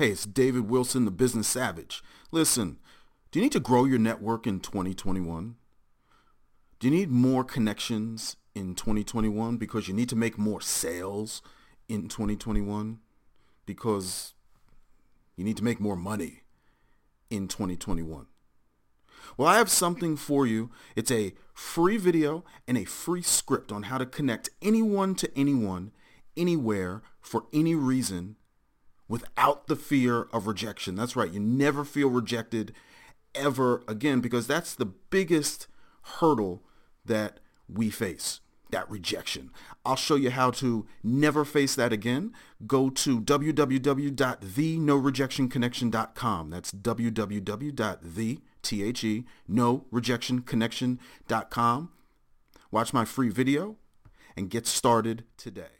Hey, it's David Wilson, the Business Savage. Listen, do you need to grow your network in 2021? Do you need more connections in 2021 because you need to make more sales in 2021? Because you need to make more money in 2021. Well, I have something for you. It's a free video and a free script on how to connect anyone to anyone, anywhere, for any reason without the fear of rejection. That's right. You never feel rejected ever again because that's the biggest hurdle that we face that rejection. I'll show you how to never face that again. Go to www.thenorejectionconnection.com. That's www.the-no-rejection-connection.com. Watch my free video and get started today.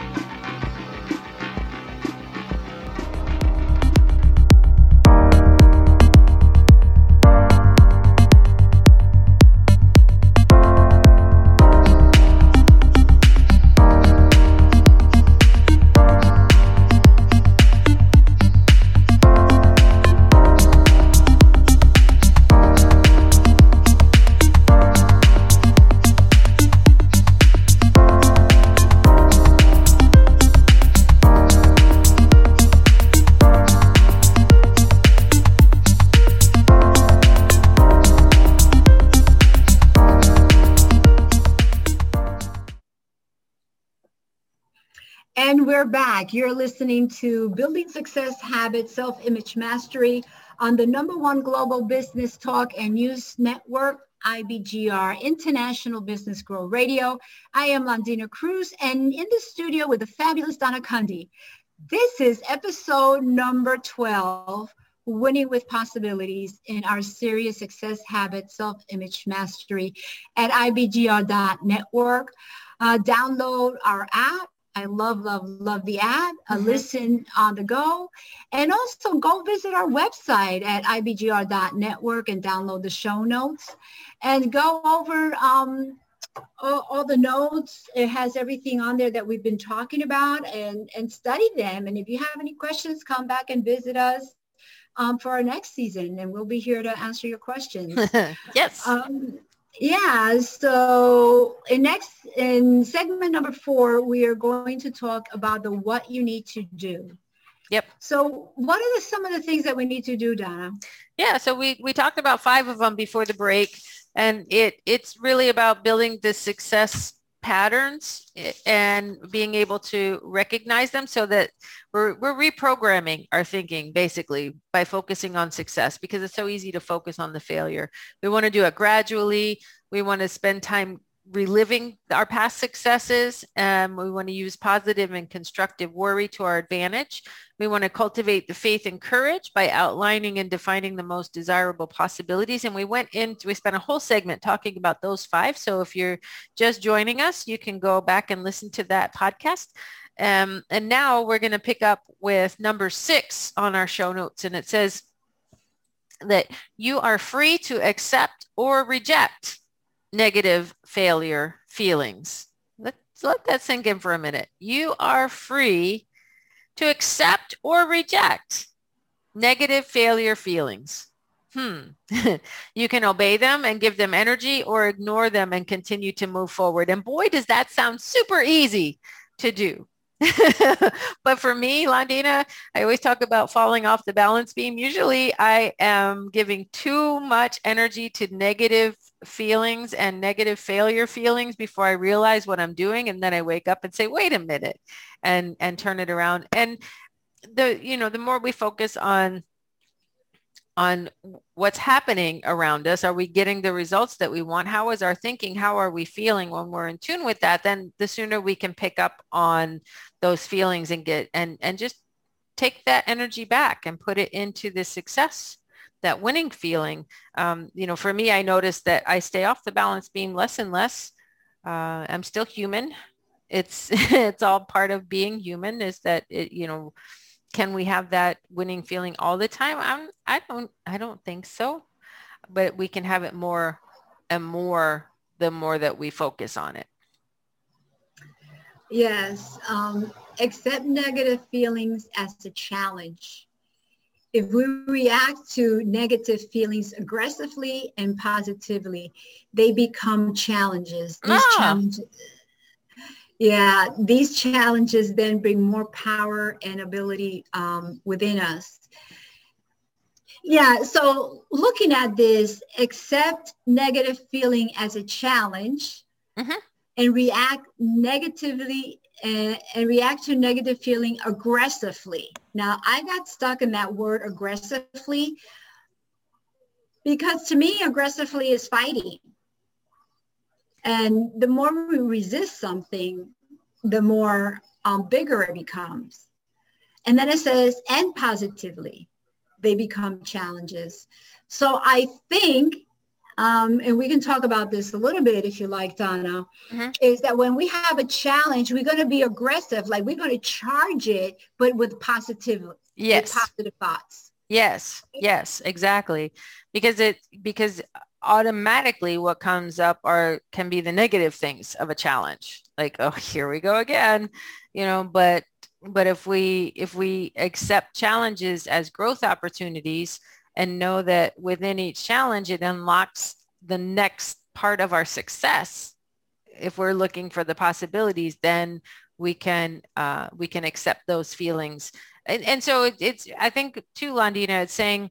We're back. You're listening to Building Success Habits, Self-Image Mastery on the number one global business talk and news network, IBGR, International Business Growth Radio. I am Londina Cruz and in the studio with the fabulous Donna Kunde. This is episode number 12, Winning with Possibilities in our series Success Habits, Self-Image Mastery at IBGR.network. Uh, download our app I love, love, love the app. Uh, mm-hmm. Listen on the go. And also go visit our website at ibgr.network and download the show notes and go over um, all, all, the notes. It has everything on there that we've been talking about and, and study them. And if you have any questions, come back and visit us um, for our next season and we'll be here to answer your questions. yes. Um, yeah, so in next in segment number four, we are going to talk about the what you need to do. Yep. So what are the, some of the things that we need to do, Donna? Yeah, so we, we talked about five of them before the break, and it it's really about building the success patterns eh, and being able to recognize them so that we're, we're reprogramming our thinking basically by focusing on success because it's so easy to focus on the failure. We want to do it gradually. We want to spend time reliving our past successes. Um, we want to use positive and constructive worry to our advantage. We want to cultivate the faith and courage by outlining and defining the most desirable possibilities. And we went in, we spent a whole segment talking about those five. So if you're just joining us, you can go back and listen to that podcast. Um, and now we're going to pick up with number six on our show notes. And it says that you are free to accept or reject negative failure feelings. Let's let that sink in for a minute. You are free to accept or reject negative failure feelings. Hmm. you can obey them and give them energy or ignore them and continue to move forward. And boy, does that sound super easy to do. but for me, Londina, I always talk about falling off the balance beam. Usually I am giving too much energy to negative feelings and negative failure feelings before I realize what I'm doing. And then I wake up and say, wait a minute and, and turn it around. And the, you know, the more we focus on on what's happening around us. Are we getting the results that we want? How is our thinking? How are we feeling when we're in tune with that? Then the sooner we can pick up on those feelings and get and and just take that energy back and put it into the success that winning feeling um, you know for me i noticed that i stay off the balance beam less and less uh, i'm still human it's it's all part of being human is that it, you know can we have that winning feeling all the time? I'm, I don't, I don't think so, but we can have it more and more the more that we focus on it. Yes, um, accept negative feelings as a challenge. If we react to negative feelings aggressively and positively, they become challenges. These ah. challenges yeah, these challenges then bring more power and ability um, within us. Yeah, so looking at this, accept negative feeling as a challenge mm-hmm. and react negatively and, and, react to negative feeling aggressively. Now, I got stuck in that word aggressively because to me, aggressively is fighting. And the more we resist something, the more um, bigger it becomes. And then it says, and positively, they become challenges. So I think, um, and we can talk about this a little bit if you like, Donna, mm-hmm. is that when we have a challenge, we're going to be aggressive, like we're going to charge it, but with positive, yes. With positive thoughts. Yes, yes, exactly. Because it, because automatically what comes up are can be the negative things of a challenge like oh here we go again you know but but if we if we accept challenges as growth opportunities and know that within each challenge it unlocks the next part of our success. If we're looking for the possibilities then we can uh, we can accept those feelings. And, and so it, it's i think too londina it's saying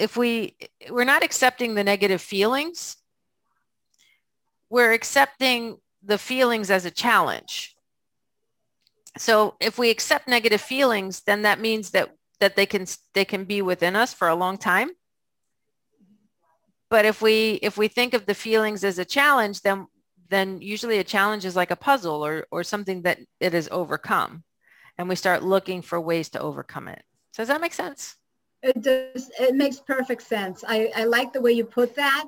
if we we're not accepting the negative feelings we're accepting the feelings as a challenge. So if we accept negative feelings then that means that that they can they can be within us for a long time but if we if we think of the feelings as a challenge then then usually a challenge is like a puzzle or or something that it is overcome and we start looking for ways to overcome it does that make sense it does. It makes perfect sense. I, I like the way you put that.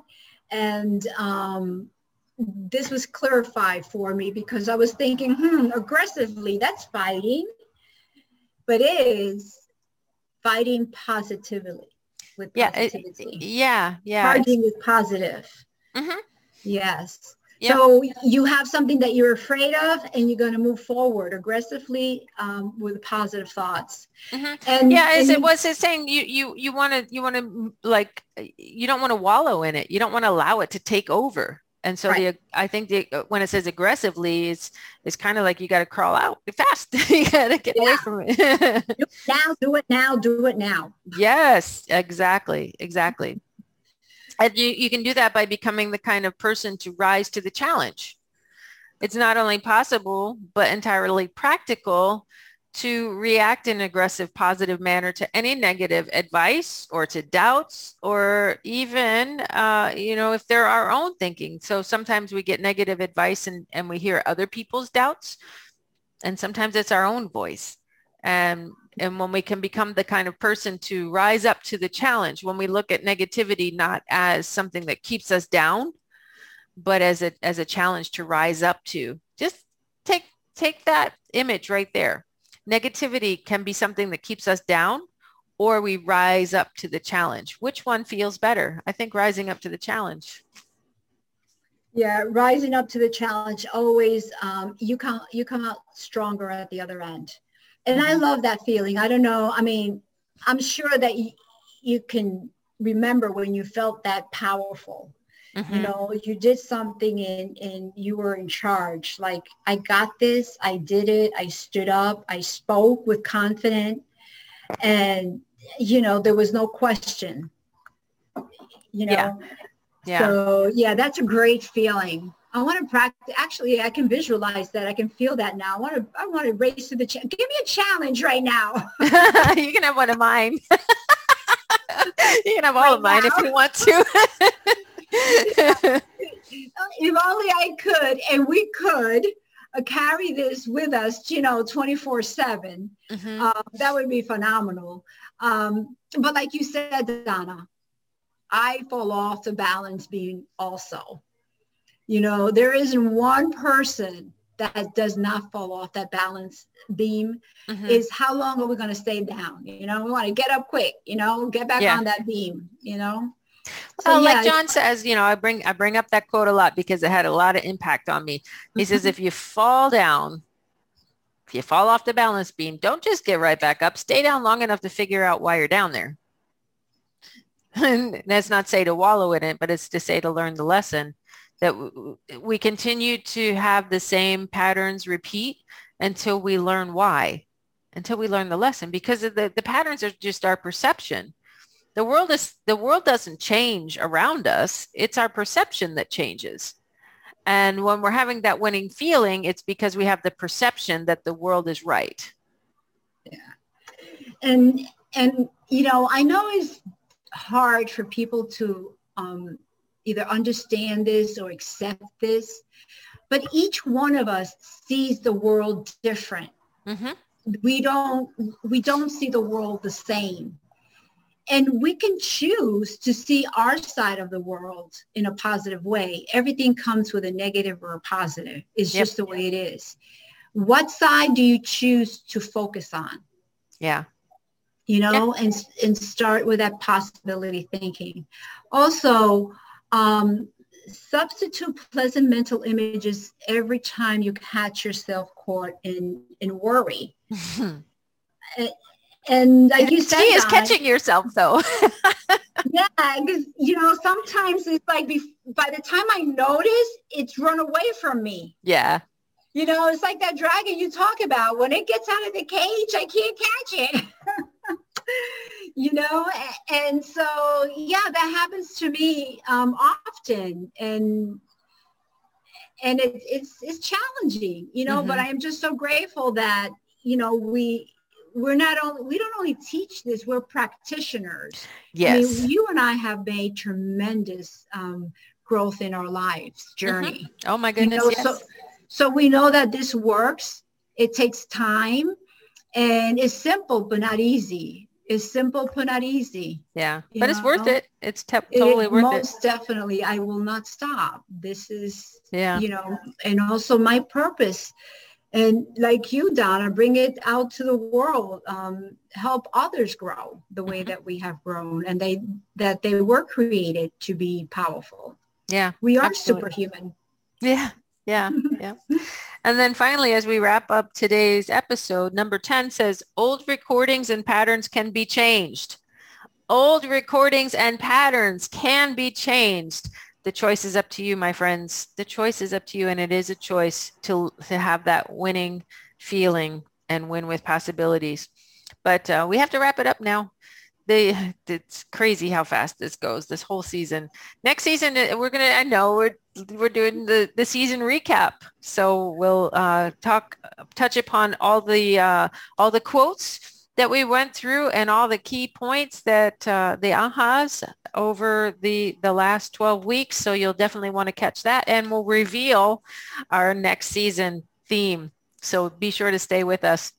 And um, this was clarified for me because I was thinking, hmm, aggressively, that's fighting. But is fighting positively with positivity. Yeah, it, yeah, yeah. Fighting with positive. Mm-hmm. Yes. Yep. So you have something that you're afraid of and you're going to move forward aggressively um, with positive thoughts. Mm-hmm. And yeah, as and it was saying, you, you, you want to, you want to like, you don't want to wallow in it. You don't want to allow it to take over. And so right. the, I think the, uh, when it says aggressively, it's, it's kind of like you got to crawl out fast. you got to get yeah. away from it. now, do it now, do it now. Yes, exactly. Exactly. And you, you can do that by becoming the kind of person to rise to the challenge. It's not only possible, but entirely practical to react in an aggressive, positive manner to any negative advice or to doubts or even, uh, you know, if they're our own thinking. So sometimes we get negative advice and, and we hear other people's doubts. And sometimes it's our own voice. And and when we can become the kind of person to rise up to the challenge, when we look at negativity not as something that keeps us down, but as a as a challenge to rise up to, just take take that image right there. Negativity can be something that keeps us down or we rise up to the challenge. Which one feels better? I think rising up to the challenge. Yeah, rising up to the challenge always um, you come you come out stronger at the other end. And I mm-hmm. love that feeling. I don't know. I mean, I'm sure that you, you can remember when you felt that powerful. Mm-hmm. You know, you did something and, and you were in charge. Like, I got this. I did it. I stood up. I spoke with confidence. And, you know, there was no question. You know, yeah. Yeah. So yeah, that's a great feeling. I want to practice. Actually, I can visualize that. I can feel that now. I want to. I want to race to the. Cha- Give me a challenge right now. you can have one of mine. you can have all right of mine now. if you want to. If only I could, and we could uh, carry this with us, you know, 24 7. Mm-hmm. Uh, that would be phenomenal. Um, but like you said, Donna, I fall off the balance beam also. You know, there isn't one person that does not fall off that balance beam mm-hmm. is how long are we going to stay down? You know, we want to get up quick, you know, get back yeah. on that beam, you know. So, oh, well, yeah, like John says, you know, I bring I bring up that quote a lot because it had a lot of impact on me. He says, mm-hmm. if you fall down, if you fall off the balance beam, don't just get right back up. Stay down long enough to figure out why you're down there. and that's not say to wallow in it, but it's to say to learn the lesson that we continue to have the same patterns repeat until we learn why, until we learn the lesson, because the, the patterns are just our perception. The world is the world doesn't change around us. It's our perception that changes. And when we're having that winning feeling, it's because we have the perception that the world is right. Yeah. And and you know, I know it's hard for people to um, either understand this or accept this, but each one of us sees the world different. Mm-hmm. We don't we don't see the world the same. And we can choose to see our side of the world in a positive way. Everything comes with a negative or a positive. It's yep. just the way it is. What side do you choose to focus on? Yeah you know, and, and start with that possibility thinking. Also, um, substitute pleasant mental images every time you catch yourself caught in, in worry. and, and like you said, she is catching yourself though. yeah, because you know sometimes it's like be, by the time I notice, it's run away from me. Yeah. You know, it's like that dragon you talk about. When it gets out of the cage, I can't catch it. you know and so yeah that happens to me um, often and and it, it's it's challenging you know mm-hmm. but i'm just so grateful that you know we we're not only we don't only teach this we're practitioners yes I mean, you and i have made tremendous um, growth in our lives mm-hmm. journey mm-hmm. oh my goodness you know, yes. so so we know that this works it takes time and it's simple but not easy it's simple but not easy. Yeah, but know? it's worth it. It's te- totally it, worth most it. Most definitely. I will not stop. This is, yeah. you know, and also my purpose. And like you, Donna, bring it out to the world. Um, help others grow the way mm-hmm. that we have grown, and they that they were created to be powerful. Yeah, we are absolutely. superhuman. Yeah, yeah, yeah. And then finally, as we wrap up today's episode, number 10 says, old recordings and patterns can be changed. Old recordings and patterns can be changed. The choice is up to you, my friends. The choice is up to you. And it is a choice to, to have that winning feeling and win with possibilities. But uh, we have to wrap it up now they it's crazy how fast this goes this whole season next season uh, we're gonna i know we're we're doing the the season recap so we'll uh talk touch upon all the uh all the quotes that we went through and all the key points that uh, the ahas over the the last 12 weeks. So you'll definitely want to catch that and we'll reveal our next season theme. So be sure to stay with us.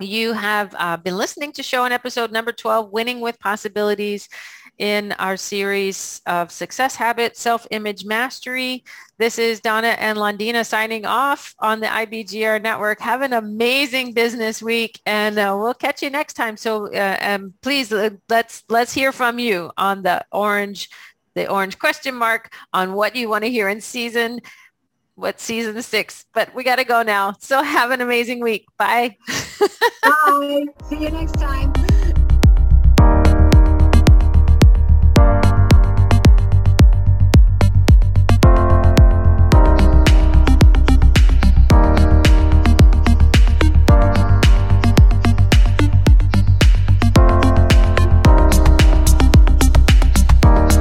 You have uh, been listening to show and episode number 12, Winning with Possibilities in our series of Success Habits, Self-Image Mastery. This is Donna and Londina signing off on the IBGR network. Have an amazing business week and uh, we'll catch you next time. So uh, um, please uh, let's let's hear from you on the orange the orange question mark on what you want to hear in season what season six, but we got to go now. So have an amazing week. Bye. Bye. See you next time.